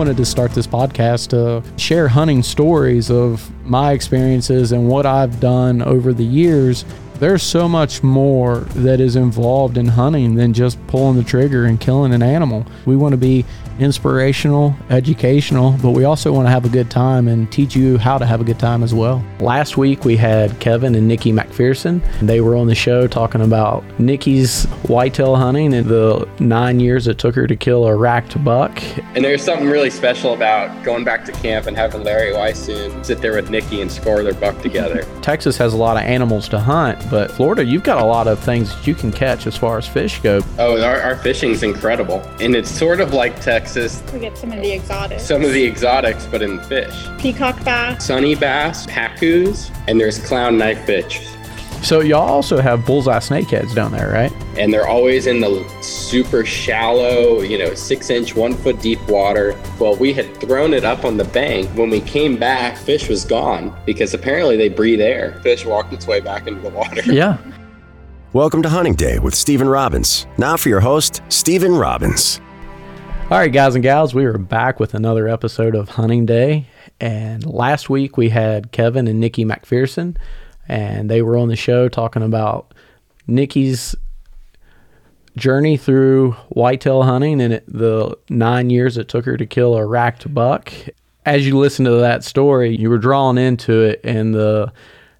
wanted to start this podcast to share hunting stories of my experiences and what I've done over the years. There's so much more that is involved in hunting than just pulling the trigger and killing an animal. We want to be inspirational, educational, but we also want to have a good time and teach you how to have a good time as well. Last week we had Kevin and Nikki MacPherson. They were on the show talking about Nikki's whitetail hunting and the nine years it took her to kill a racked buck. And there's something really special about going back to camp and having Larry Weishuhn sit there with Nikki and score their buck together. Texas has a lot of animals to hunt, but Florida, you've got a lot of things that you can catch as far as fish go. Oh, our, our fishing's incredible. And it's sort of like Texas we get some of the exotics. Some of the exotics, but in fish. Peacock bass. Sunny bass, pacus, and there's clown knife fish. So y'all also have bullseye snakeheads down there, right? And they're always in the super shallow, you know, six inch, one foot deep water. Well, we had thrown it up on the bank. When we came back, fish was gone because apparently they breathe air. Fish walked its way back into the water. Yeah. Welcome to Hunting Day with Stephen Robbins. Now for your host, Stephen Robbins. All right, guys and gals, we are back with another episode of Hunting Day. And last week we had Kevin and Nikki MacPherson, and they were on the show talking about Nikki's journey through whitetail hunting and it, the nine years it took her to kill a racked buck. As you listen to that story, you were drawn into it, and the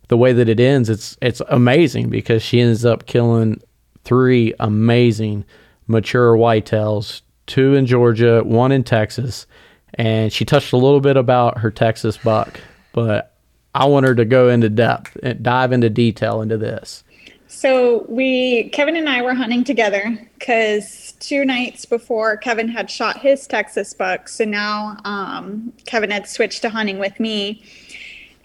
the way that it ends, it's it's amazing because she ends up killing three amazing mature whitetails two in Georgia, one in Texas, and she touched a little bit about her Texas buck, but I want her to go into depth and dive into detail into this. So we, Kevin and I were hunting together because two nights before Kevin had shot his Texas buck. So now um, Kevin had switched to hunting with me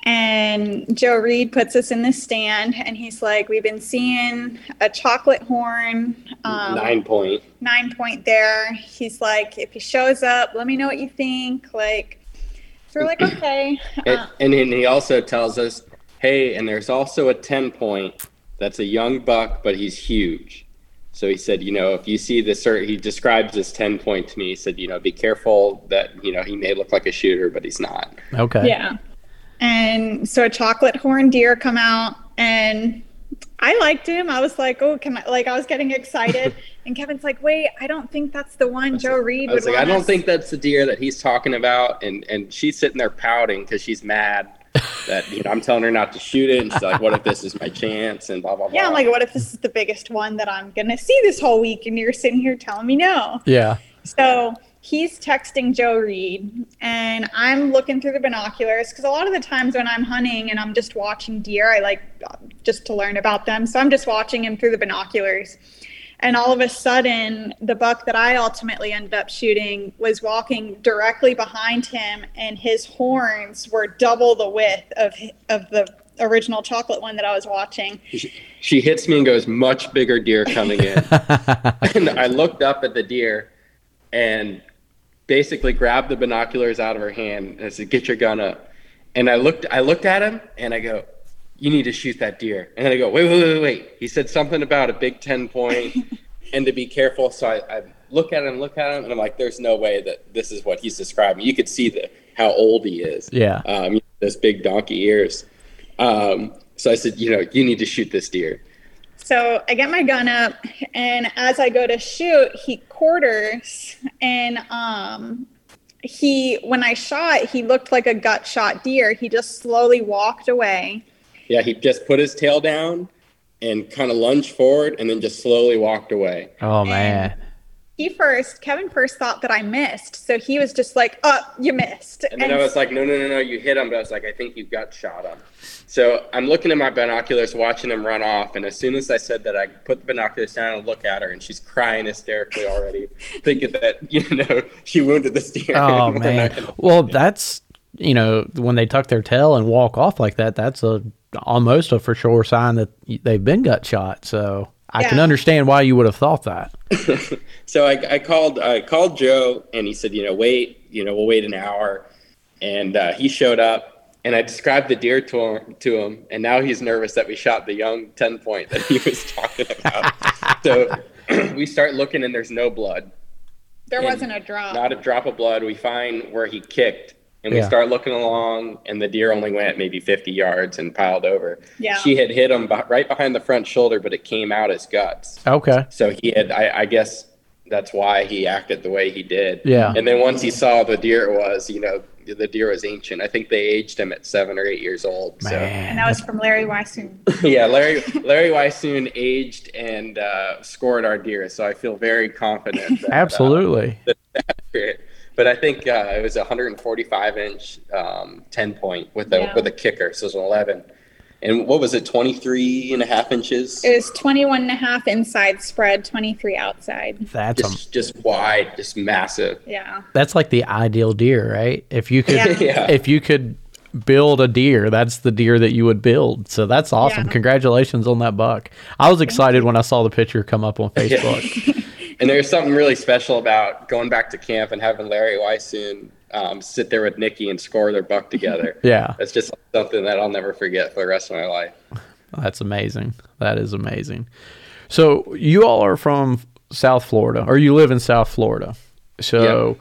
and Joe Reed puts us in the stand, and he's like, "We've been seeing a chocolate horn, um, nine point, nine point there." He's like, "If he shows up, let me know what you think." Like, so we're like, "Okay." Uh, and, and he also tells us, "Hey, and there's also a ten point. That's a young buck, but he's huge." So he said, you know, if you see this, he describes this 10 point to me. He said, you know, be careful that, you know, he may look like a shooter, but he's not. Okay. Yeah. And so a chocolate horn deer come out and I liked him. I was like, oh, can I, like, I was getting excited. and Kevin's like, wait, I don't think that's the one Joe Reed I was like, I don't us. think that's the deer that he's talking about. And, and she's sitting there pouting because she's mad that, you know, I'm telling her not to shoot it. And she's like, what if this is my chance? And blah, blah, blah. Yeah. I'm like, what if this is the biggest one that I'm going to see this whole week? And you're sitting here telling me no. Yeah. So he's texting Joe Reed and I'm looking through the binoculars because a lot of the times when I'm hunting and I'm just watching deer, I like um, just to learn about them. So I'm just watching him through the binoculars. And all of a sudden, the buck that I ultimately ended up shooting was walking directly behind him, and his horns were double the width of of the original chocolate one that I was watching. She, she hits me and goes, "Much bigger deer coming in." and I looked up at the deer, and basically grabbed the binoculars out of her hand and said, "Get your gun up." And I looked, I looked at him, and I go, "You need to shoot that deer." And then I go, "Wait, wait, wait, wait!" He said something about a big ten point, and to be careful. So I, I look at him, look at him, and I'm like, "There's no way that this is what he's describing." You could see the how old he is. Yeah. Um, those big donkey ears. Um, so I said, "You know, you need to shoot this deer." So I get my gun up, and as I go to shoot, he quarters, and um, he when I shot, he looked like a gut shot deer. He just slowly walked away. Yeah, he just put his tail down and kind of lunged forward, and then just slowly walked away. Oh man. And he first, Kevin first thought that I missed, so he was just like, "Oh, you missed." And then and I was like, "No, no, no, no, you hit him." But I was like, "I think you gut shot him." So I'm looking at my binoculars, watching him run off, and as soon as I said that, I put the binoculars down and look at her, and she's crying hysterically already, thinking that you know she wounded the steer. Oh man! Well, that's you know when they tuck their tail and walk off like that, that's a almost a for sure sign that they've been gut shot. So I yeah. can understand why you would have thought that. so I, I, called I called Joe, and he said, you know, wait, you know, we'll wait an hour, and uh, he showed up and I described the deer to him, to him, and now he's nervous that we shot the young ten point that he was talking about. so we start looking, and there's no blood. There And wasn't a drop. Not a drop of blood. We find where he kicked, and we Yeah. start looking along, and the deer only went maybe 50 yards and piled over. Yeah. She had hit him beh- right behind the front shoulder, but it came out as guts. Okay. So he had, I, I guess that's why he acted the way he did. Yeah. And then once he saw the deer was, you know, the deer was ancient. I think they aged him at seven or eight years old. So. and that was from Larry Weishuhn. So yeah, Larry Larry Weishuhn aged and uh, scored our deer. So I feel very confident. That, uh, Absolutely. accurate. But I think uh, it was a 145 inch um, 10 point with a Yeah. with a kicker, so it was an 11. And what was it, 23 and a half inches? It was 21 and a half inside spread, 23 outside. That's a, Just just wide, just massive. Yeah. that's like the ideal deer, right? If you could Yeah. Yeah. if you could build a deer, that's the deer that you would build. So that's awesome. Yeah. Congratulations on that buck. I was excited when I saw the picture come up on Facebook. And there's something really special about going back to camp and having Larry Weishuhn um, sit there with Nikki and score their buck together. Yeah. That's just something that I'll never forget for the rest of my life. That's amazing. That is amazing. So you all are from South Florida, or you live in South Florida. So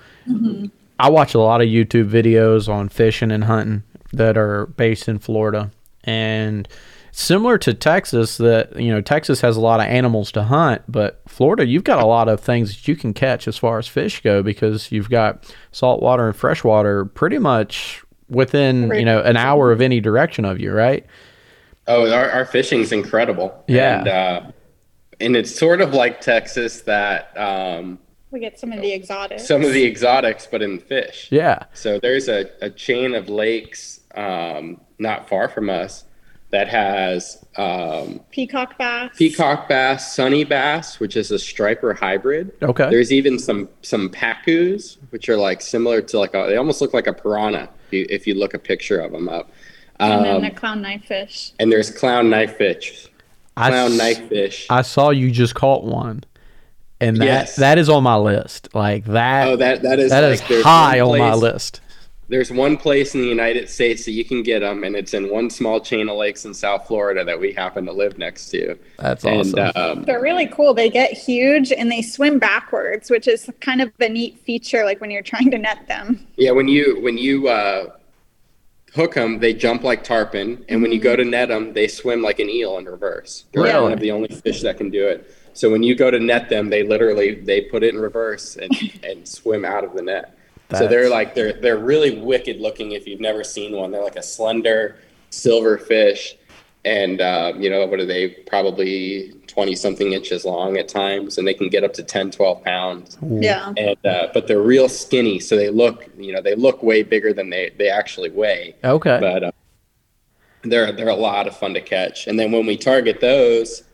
I watch a lot of YouTube videos on fishing and hunting that are based in Florida, and similar to Texas, that you know Texas has a lot of animals to hunt, but Florida, you've got a lot of things that you can catch as far as fish go because you've got saltwater and freshwater pretty much within you know an hour of any direction of you, right? Oh, our, our fishing's incredible. Yeah. And, uh, and it's sort of like Texas that um, We get some of the exotics. some of the exotics, but in fish. Yeah. So there's a, a chain of lakes um, not far from us that has um, Peacock bass. peacock bass, sunny bass, which is a striper hybrid. Okay. There's even some some pacus, which are like similar to like a, they almost look like a piranha if you, if you look a picture of them up. And then Um, the clown knife fish. and there's clown knife fish, I clown s- knife fish. I saw you just caught one, and that Yes. that is on my list. Like that. oh, that that is that like, is high one on my list. There's one place in the United States that you can get them, and it's in one small chain of lakes in South Florida that we happen to live next to. That's And awesome. um, They're really cool. They get huge and they swim backwards, which is kind of a neat feature. Like when you're trying to net them. yeah, when you when you uh, hook them, they jump like tarpon, and when you go to net them, they swim like an eel in reverse. They're Really? one of the only fish that can do it. So when you go to net them, they literally they put it in reverse and, and swim out of the net. So they're like they're they're really wicked looking if you've never seen one. They're like a slender silver fish, and uh, you know what are they? Probably twenty something inches long at times, and they can get up to 10, 12 pounds. Yeah. And uh, but they're real skinny, so they look you know they look way bigger than they they actually weigh okay. but uh, they're they're a lot of fun to catch. And then when we target those,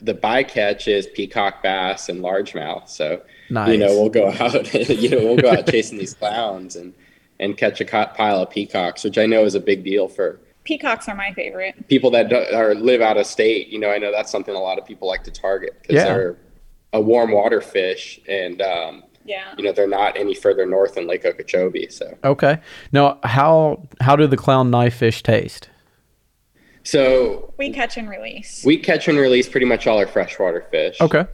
the bycatch is peacock bass and largemouth. So nice. you know we'll go out, you know we'll go out chasing these clowns and and catch a pile of peacocks, which I know is a big deal for Peacocks are my favorite. people that do, or live out of state. You know I know that's something a lot of people like to target because Yeah. they're a warm water fish and. Um, Yeah. you know they're not any further north than Lake Okeechobee, so okay. Now, how how do the clown knife fish taste? so We catch and release. we catch and release pretty much all our freshwater fish. Okay.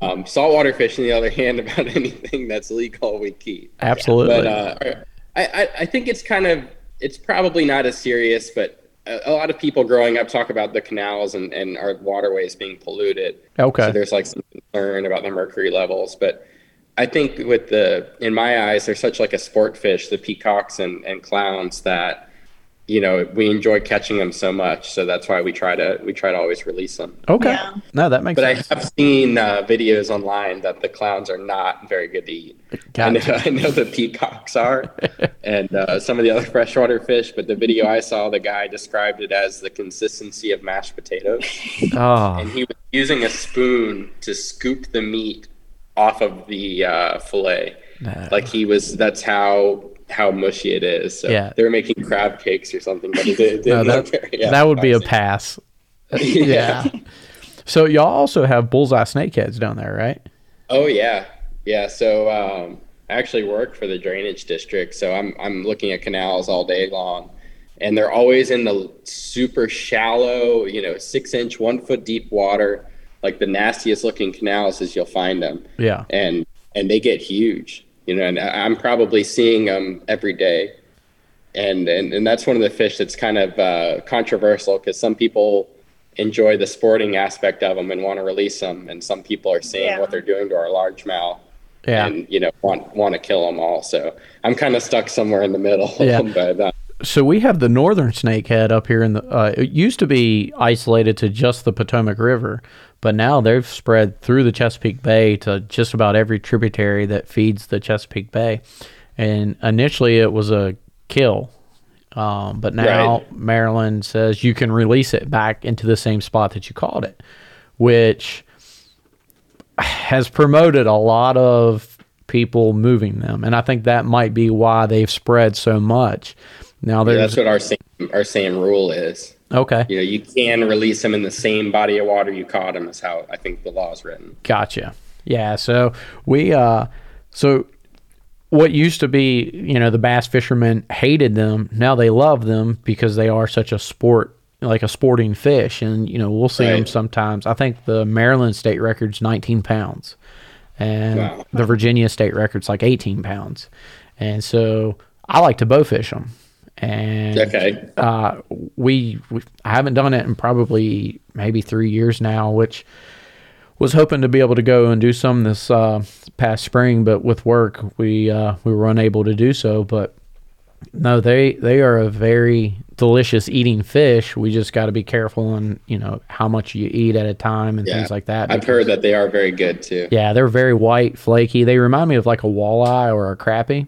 Um, saltwater fish, on the other hand, about anything that's legal, we keep. Absolutely. But uh, I, I, think it's kind of, it's probably not as serious, but a, a lot of people growing up talk about the canals and, and our waterways being polluted. okay. So there's like some concern about the mercury levels. But I think with the, in my eyes, they're such like a sport fish, the peacocks and, and clowns that, you know, we enjoy catching them so much. So that's why we try to, we try to always release them. okay. Yeah. No, that makes But I have seen uh, videos online that the clowns are not very good to eat. I know, I know the peacocks are, and uh, some of the other freshwater fish. But the video I saw, the guy described it as the consistency of mashed potatoes, Oh, and he was using a spoon to scoop the meat off of the uh, fillet. no. Like he was. That's how how mushy it is. So Yeah. they were making crab cakes or something, but it, it no, that, very that would be a pass. yeah. So y'all also have bullseye snakeheads down there, right? Oh yeah, yeah. So um, I actually work for the drainage district, so I'm I'm looking at canals all day long, and they're always in the super shallow, you know, six inch, one foot deep water, like the nastiest looking canals as you'll find them. Yeah. And and they get huge. You know, and I- I'm probably seeing them every day, and and and that's one of the fish that's kind of uh, controversial because some people enjoy the sporting aspect of them and want to release them, and some people are seeing Yeah. what they're doing to our largemouth Yeah. and you know want want to kill them all. So I'm kind of stuck somewhere in the middle. Yeah. but uh, So we have the northern snakehead up here in the. Uh, it used to be isolated to just the Potomac River, but now they've spread through the Chesapeake Bay to just about every tributary that feeds the Chesapeake Bay. And initially, it was a kill, um, but now Right. Maryland says you can release it back into the same spot that you caught it, which has promoted a lot of people moving them, and I think that might be why they've spread so much. Now yeah, that's what our same our same rule is. Okay, You know, you can release them in the same body of water you caught them. Is how I think the law is written. gotcha. Yeah, so we uh, so what used to be, you know, the bass fishermen hated them. Now they love them because they are such a sport, like a sporting fish, and you know we'll see them sometimes. I think the Maryland state record's 19 pounds, and Wow. the Virginia state record's like 18 pounds, and so I like to bow fish them. And Okay. uh, we, we I haven't done it in probably maybe three years now, which was hoping to be able to go and do some this uh, past spring, but with work we uh, we were unable to do so. But no, they they are a very delicious eating fish. We just got to be careful on you know how much you eat at a time and Yeah. things like that. I've heard that they are very good too. Yeah, they're very white, flaky. They remind me of like a walleye or a crappie.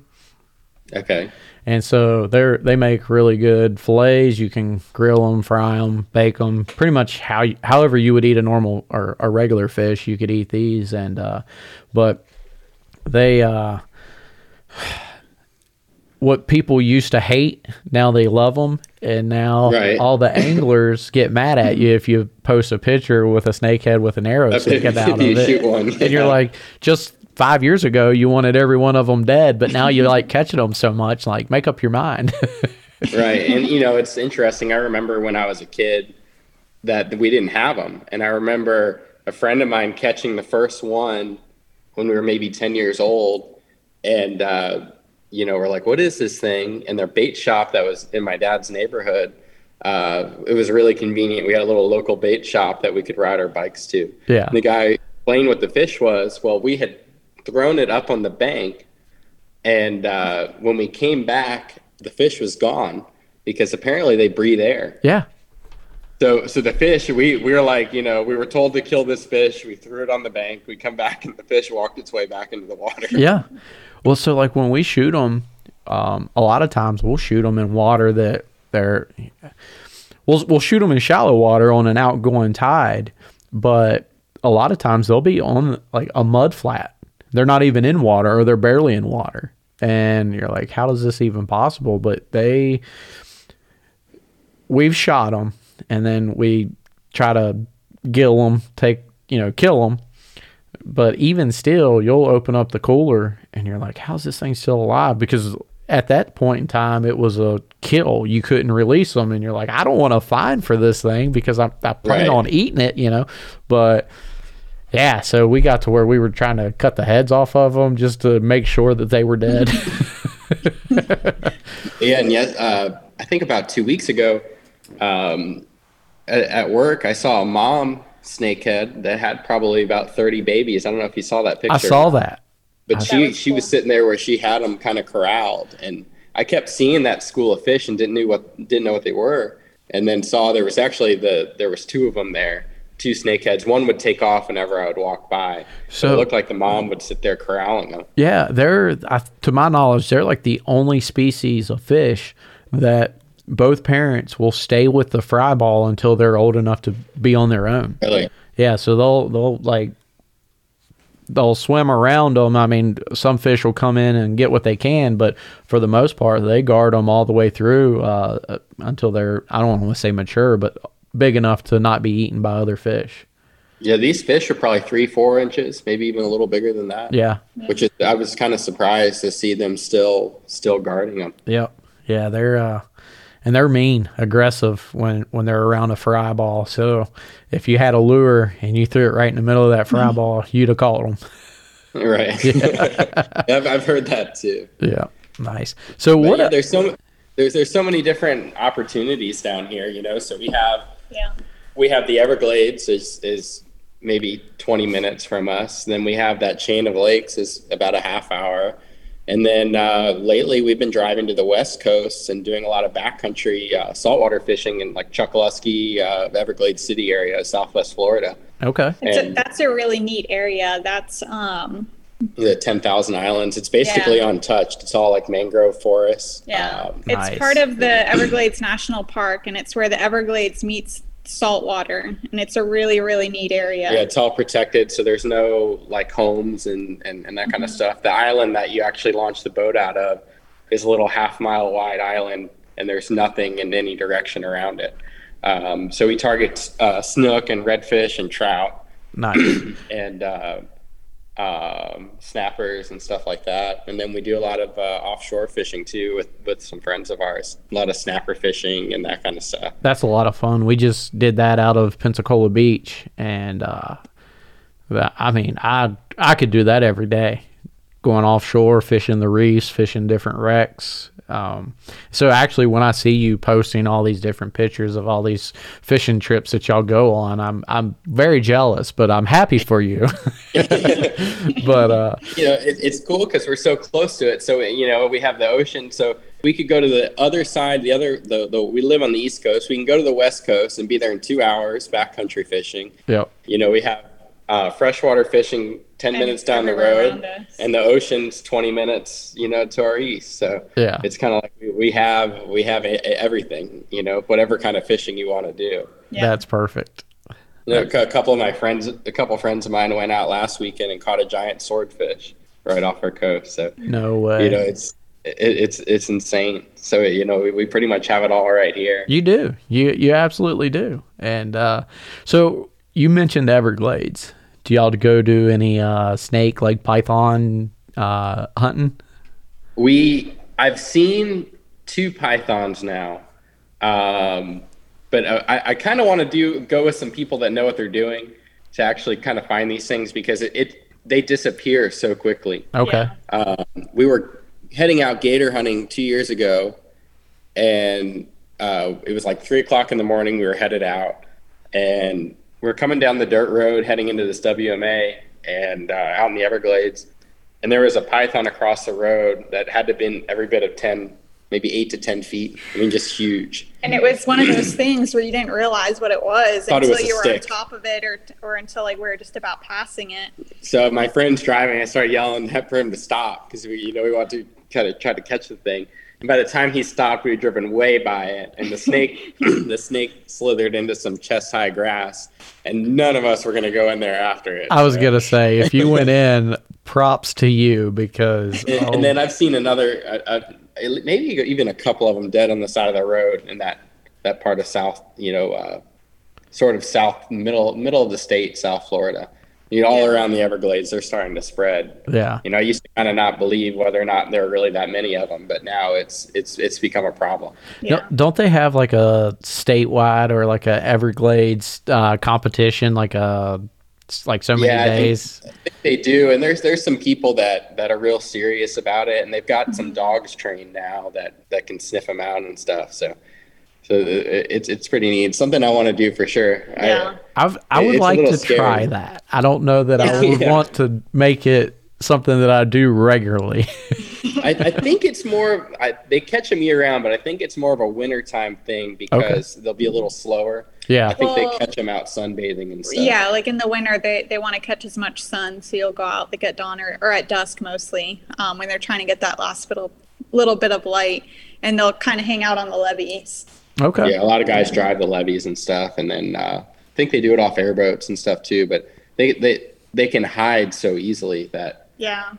Okay. And so they're they make really good fillets. You can grill them, fry them, bake them. Pretty much how you, however you would eat a normal or a regular fish, you could eat these. And uh, but they uh, what people used to hate now they love them, and now Right. all the anglers get mad at you if you post a picture with a snakehead with an arrow sticking out of it, one, and you're like just. Five years ago, you wanted every one of them dead, but now you like catching them so much. Like, make up your mind. right and you know it's interesting i remember when i was a kid that we didn't have them and i remember a friend of mine catching the first one when we were maybe 10 years old and uh, you know we're like what is this thing and their bait shop that was in my dad's neighborhood uh, it was really convenient we had a little local bait shop that we could ride our bikes to Yeah. and the guy explained what the fish was well we had thrown it up on the bank and uh, when we came back, the fish was gone because apparently they breathe air. yeah. So, so the fish, we we were like, you know, we were told to kill this fish. We threw it on the bank. We come back, and the fish walked its way back into the water. Yeah. Well, so like when we shoot them, um, a lot of times we'll shoot them in water that they're, we'll, we'll shoot them in shallow water on an outgoing tide, but a lot of times they'll be on like a mud flat. They're not even in water or they're barely in water. And you're like, how is this even possible? But they, we've shot them and then we try to gill them, take, you know, kill them. But even still, you'll open up the cooler and you're like, how's this thing still alive? Because at that point in time, it was a kill. You couldn't release them. And you're like, I don't want to fine for this thing because I, I plan Right. on eating it, you know? But yeah, so we got to where we were trying to cut the heads off of them just to make sure that they were dead. Yeah, and yet uh, I think about two weeks ago, um, at, at work, I saw a mom snakehead that had probably about thirty babies. I don't know if you saw that picture. I saw that. But she was she was sitting there where she had them kind of corralled, and I kept seeing that school of fish and didn't knew what didn't know what they were, and then saw there was actually the there was two of them there, two snakeheads. One would take off whenever I would walk by. So So- it looked like the mom would sit there corralling them. Yeah, they're I, to my knowledge, they're like the only species of fish that both parents will stay with the fry ball until they're old enough to be on their own. Really? Yeah, so they'll they'll like they'll swim around them. I mean, some fish will come in and get what they can, but for the most part, they guard them all the way through uh, until they're I don't want to say mature, but big enough to not be eaten by other fish. Yeah, these fish are probably three, four inches, maybe even a little bigger than that. Yeah, Which is, I was kind of surprised to see them still still guarding them. Yep. Yeah, they're uh and they're mean, aggressive when when they're around a fry ball. So if you had a lure and you threw it right in the middle of that fry ball, you'd have caught them. right. I've, I've heard that too. Yeah, nice. So But what? yeah, there's so there's there's so many different opportunities down here, you know. So we have Yeah. we have the Everglades is is maybe 20 minutes from us. Then we have that chain of lakes is about a half hour. And then uh, lately we've been driving to the west coast and doing a lot of backcountry uh, saltwater fishing in like Chokoloskee, uh, Everglades City area, Southwest Florida. okay. It's a, that's a really neat area. That's um The 10,000 Islands. It's basically Yeah. untouched. It's all like mangrove forests. yeah. Um, it's Nice. part of the Everglades National Park and it's where the Everglades meets saltwater and it's a really really neat area. Yeah, it's all protected, so there's no like homes and, and, and that kind of stuff. The island that you actually launch the boat out of is a little half mile wide island, and there's nothing in any direction around it. Um, so we target uh, snook and redfish and trout Nice. and uh, um, snappers and stuff like that. And then we do a lot of uh, offshore fishing too with, with some friends of ours. A lot of snapper fishing and that kind of stuff. That's a lot of fun. We just did that out of Pensacola Beach, and uh, I mean, I I could do that every day, going offshore, fishing the reefs, fishing different wrecks. Um, so actually, when I see you posting all these different pictures of all these fishing trips that y'all go on, I'm I'm very jealous, but I'm happy for you. but uh, you know, it, it's cool because we're so close to it. So you know, we have the ocean, so we could go to the other side. The other, the, the we live on the east coast. We can go to the west coast and be there in two hours backcountry fishing. yep, You know, we have uh, freshwater fishing ten And minutes down the road, and the ocean's twenty minutes. You know, to our east. So Yeah. it's kind of like we, we have we have a, a- everything. You know, whatever kind of fishing you want to do. Yeah. that's perfect. You know, a couple of my friends, a couple of friends of mine went out last weekend and caught a giant swordfish right off our coast. So No way. you know it's it, it's it's insane so you know we, we pretty much have it all right here You do. You you absolutely do. And uh, so you mentioned Everglades. Do y'all go do any uh, snake like python uh, hunting? we i've seen two pythons now um, but uh, i, I kind of want to do go with some people that know what they're doing to actually kind of find these things because it, it they disappear so quickly Okay. Um, we were heading out gator hunting two years ago, and uh, it was like three o'clock in the morning. We were headed out, and we are coming down the dirt road heading into this WMA and uh, out in the Everglades, and there was a python across the road that had to have been every bit of ten, maybe eight to ten feet. I mean, just huge. And it was one of those things where you didn't realize what it was Thought it until was a you were stick. on top of it or or until like we were just about passing it. So my friend's driving. I started yelling for him to stop because we, you know, we want to kind of try to catch the thing. And by the time he stopped, we were driven way by it, and the snake, the snake slithered into some chest high grass, and none of us were going to go in there after it. I was So- gonna say if you went in, props to you because And, oh, and then I've seen another, uh, uh, maybe even a couple of them dead on the side of the road in that that part of South, you know, uh, sort of South middle middle of the state, South Florida. You know, all Yeah. around the Everglades, they're starting to spread. yeah, You know, I used to kind of not believe whether or not there are really that many of them, but now it's it's it's become a problem. Yeah. Don't- Don't they have like a statewide or like a Everglades uh, competition, like a like so many Yeah, I think- days? I think they do, and there's there's some people that that are real serious about it, and they've got some dogs trained now that that can sniff them out and stuff. So, so it's it's pretty neat. It's something I want to do for sure. I- Yeah. I've, I would like to scary. try that. I don't know that I would Yeah. want to make it something that I do regularly. I, I think it's more. I, they catch them year round, but I think it's more of a wintertime thing because they'll be a little slower. yeah. I think Well- they catch them out sunbathing and stuff. Yeah, like in the winter, they, they want to catch as much sun, so you'll go out like at dawn or, or at dusk mostly um, when they're trying to get that last little little bit of light, and they'll kind of hang out on the levees. Okay. Yeah, a lot of guys drive the levees and stuff, and then uh, I think they do it off airboats and stuff too. But they they they can hide so easily that Yeah,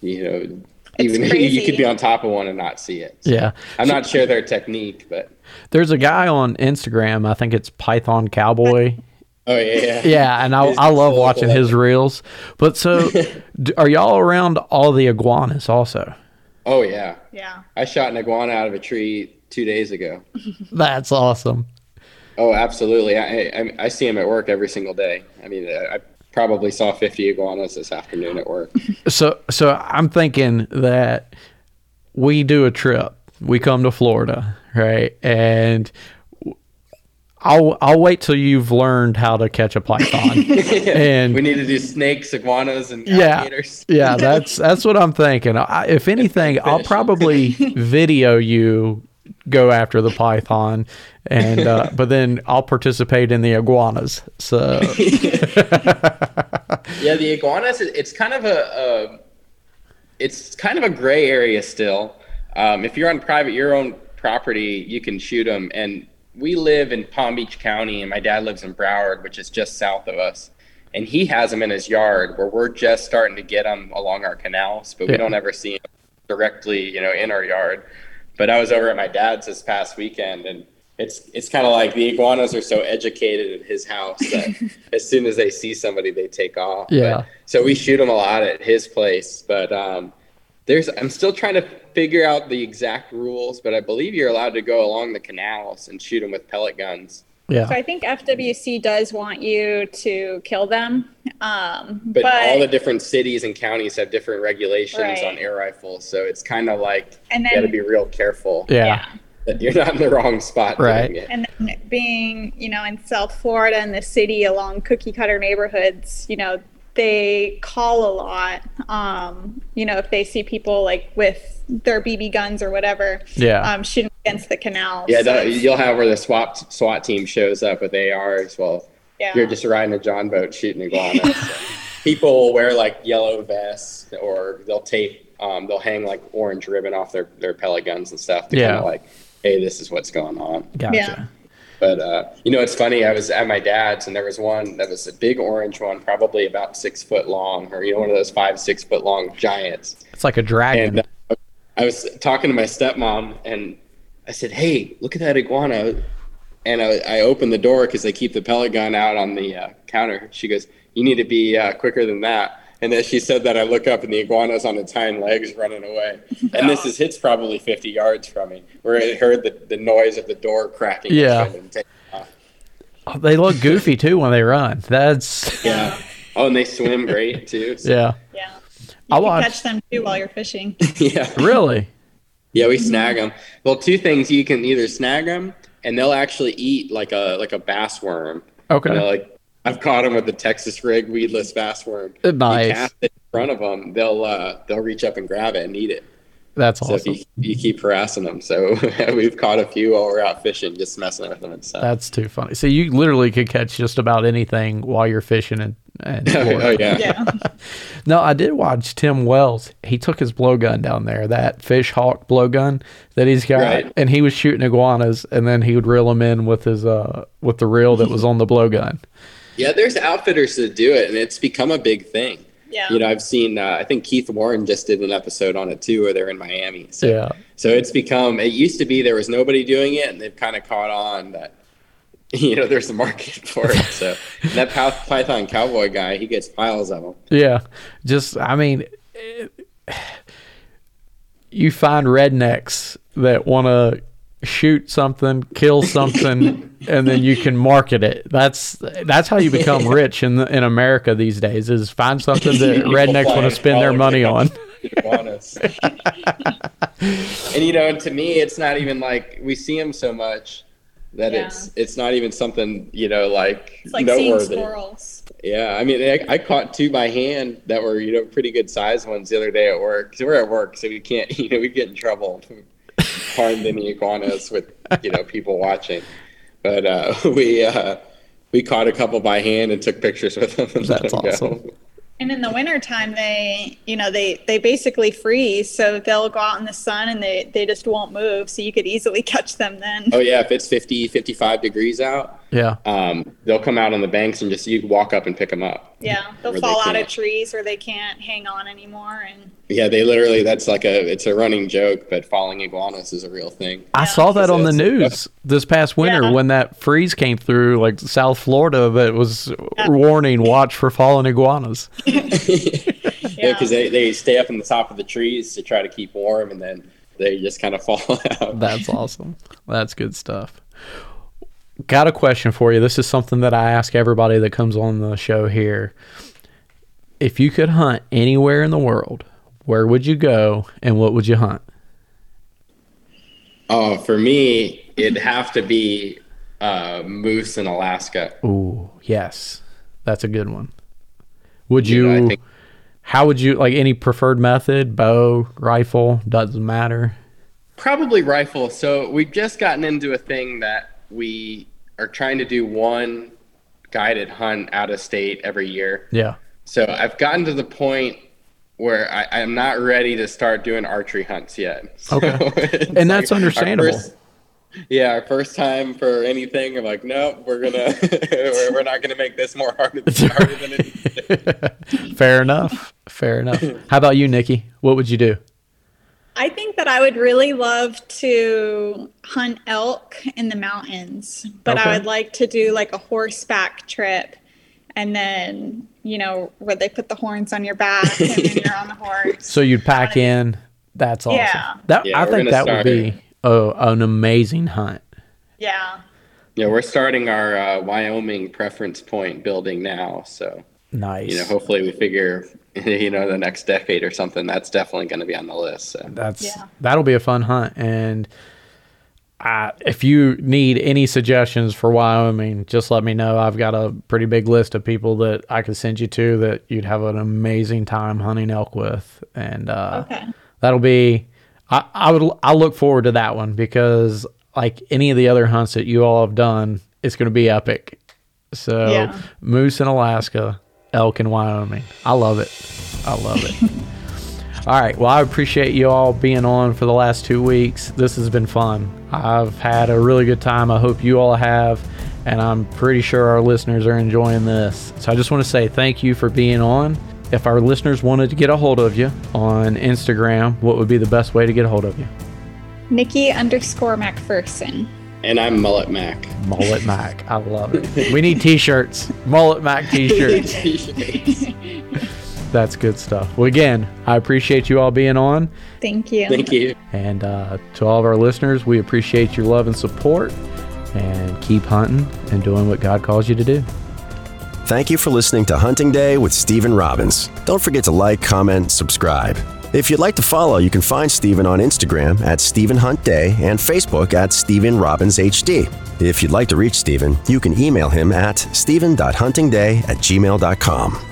you know It's even you could be on top of one and not see it. So Yeah. I'm not sure their technique, but There's a guy on Instagram. I think it's Python Cowboy. oh yeah, yeah. Yeah, and I, I love full watching his reels. But so, are y'all around all the iguanas also? Oh yeah. yeah. I shot an iguana out of a tree two days ago. That's awesome. Oh, absolutely. I, I I see him at work every single day. I mean, uh, I probably saw 50 iguanas this afternoon at work. So so I'm thinking that we do a trip. We come to Florida, right? And I'll I'll wait till you've learned how to catch a python. and we need to do snakes, iguanas, and yeah, alligators. yeah, that's that's what I'm thinking. I, if anything, I'll probably video you go after the python, and uh, but then I'll participate in the iguanas. So Yeah, the iguanas it's kind of a, a it's kind of a gray area still. Um, if you're on private, your own property, you can shoot them. And we live in Palm Beach County, and my dad lives in Broward, which is just south of us. And he has them in his yard, where we're just starting to get them along our canals, but we Yeah. don't ever see them directly, you know, in our yard. But I was over at my dad's this past weekend, and it's it's kind of like the iguanas are so educated at his house that as soon as they see somebody, they take off. Yeah. But, so we shoot them a lot at his place, but um, there's I'm still trying to figure out the exact rules, but I believe you're allowed to go along the canals and shoot them with pellet guns. Yeah, So I think FWC does want you to kill them. Um, But, but, all the different cities and counties have different regulations Right. on air rifles, so it's kind of like And you got to be real careful yeah, that you're not in the wrong spot Right. doing it. And then being, you know, in South Florida and the city along cookie cutter neighborhoods, you know, they call a lot. Um, you know, if they see people like with their BB guns or whatever, Yeah. um, shooting against the canal. Yeah, So that, you'll have where the SWAT SWAT team shows up with ARs. Well, yeah. you're just riding a John boat shooting iguanas. So People will wear like yellow vests, or they'll tape, um, they'll hang like orange ribbon off their their pellet guns and stuff to Yeah. kind of like, hey, this is what's going on. gotcha. Yeah. But uh, you know, it's funny. I was at my dad's, and there was one that was a big orange one, probably about six foot long, or you know, one of those five six foot long giants. It's like a dragon. And uh, I was talking to my stepmom, and I said, "Hey, look at that iguana!" And I, I opened the door because they keep the pellet gun out on the uh, counter. She goes, "You need to be uh, quicker than that." And then she said that I look up and the iguana's on its hind legs running away. And this is it's probably 50 yards from me, where I heard the, the noise of the door cracking. Yeah. off. Oh, they look goofy too when they run. That's Yeah. Oh, and they swim great too. so- yeah, yeah. You I can watched- catch them too while you're fishing. yeah. really. Yeah, we snag them. Well, two things: you can either snag them, and they'll actually eat like a like a bass worm. Okay. You know, like I've caught them with the Texas rig weedless bass worm. Nice. You cast it in front of them, they'll uh, they'll reach up and grab it and eat it. That's So awesome. if you, you keep harassing them, so we've caught a few while we're out fishing, just messing with them and stuff. That's too funny. So you literally could catch just about anything while you're fishing in, in Florida. oh yeah. Yeah. No, I did watch Tim Wells. He took his blowgun down there, that fish hawk blowgun that he's got, Right. and he was shooting iguanas, and then he would reel them in with his uh with the reel that was on the blowgun. Yeah, there's outfitters that do it, and it's become a big thing. Yeah. You know, I've seen. Uh, I think Keith Warren just did an episode on it too, where they're in Miami. So, Yeah. So it's become. It used to be there was nobody doing it, and they've kind of caught on that. You know, there's a market for it. So that Py- Python cowboy guy, he gets piles of them. Yeah, just I mean, it- you find rednecks that want to shoot something, kill something, and then you can market it. That's that's how you become rich in in America these days. Is find something that rednecks want to spend their money on. And you know, to me, it's not even like we see them so much that Yeah. it's it's not even something you know like, It's like seeing noteworthy. squirrels. Yeah, I mean, I, I caught two by hand that were you know pretty good sized ones the other day at work. So we're at work, so we can't you know we get in trouble if we harmed any iguanas with you know people watching. But uh, we uh, we caught a couple by hand and took pictures with them. That's them go. And in the wintertime, they, you know, they, they basically freeze. So they'll go out in the sun and they, they just won't move. So you could easily catch them then. Oh yeah, if it's 50, 55 degrees out, Yeah, um, they'll come out on the banks and just you walk up and pick them up. Yeah. They'll Where they fall out of trees or they can't hang on anymore. And Yeah, they literally that's like a it's a running joke, but falling iguanas is a real thing. I saw that on the So it's- news this past winter Yeah. when that freeze came through, like South Florida, that was warning: watch for fallen iguanas. Yeah, because they, they stay up in the top of the trees to try to keep warm, and then they just kind of fall out. That's awesome. That's good stuff. Got a question for you. This is something that I ask everybody that comes on the show here. If you could hunt anywhere in the world, where would you go and what would you hunt? Oh, for me, it'd have to be uh, moose in Alaska. Ooh, yes. That's a good one. Would You you, know, I think- how would you like any preferred method? Bow, rifle, doesn't matter. Probably rifle. So we've just gotten into a thing that we are trying to do one guided hunt out of state every year. Yeah. So I've gotten to the point where I, I'm not ready to start doing archery hunts yet. So Okay. And that's our understandable. first- yeah, our first time for anything, I'm like, nope, we're gonna, we're, we're not gonna make this more hard, harder than it to. Fair enough. Fair enough. How about you, Nikki? What would you do? I think that I would really love to hunt elk in the mountains, but Okay. I would like to do like a horseback trip and then, you know, where they put the horns on your back and then you're on the horse. So you'd pack in. That's awesome. Yeah. That Yeah, I think that would be oh, an amazing hunt. Yeah. Yeah, we're starting our uh, Wyoming preference point building now. So, Nice. you know, hopefully we figure, you know, the next decade or something, that's definitely going to be on the list. So. That's Yeah. that'll be a fun hunt. And I, if you need any suggestions for Wyoming, just let me know. I've got a pretty big list of people that I could send you to that you'd have an amazing time hunting elk with, and uh, Okay. that'll be. I, I would I look forward to that one because like any of the other hunts that you all have done, it's going to be epic. So Yeah. moose in Alaska, elk in Wyoming. I love it. I love it. All right. Well, I appreciate you all being on for the last two weeks. This has been fun. I've had a really good time. I hope you all have. And I'm pretty sure our listeners are enjoying this. So I just want to say thank you for being on. If our listeners wanted to get a hold of you on Instagram, what would be the best way to get a hold of you? Nikki underscore MacPherson. And I'm Mullet Mac. Mullet Mac. I love it. We need t shirts. Mullet Mac t shirts. That's good stuff. Well, again, I appreciate you all being on. Thank you. Thank you. And uh, to all of our listeners, we appreciate your love and support. And keep hunting and doing what God calls you to do. Thank you for listening to Hunting Day with Stephen Robbins. Don't forget to like, comment, subscribe. If you'd like to follow, you can find Stephen on Instagram at Stephen Hunt Day and Facebook at Stephen Robbins HD. If you'd like to reach Stephen, you can email him at stephen.huntingday at gmail.com.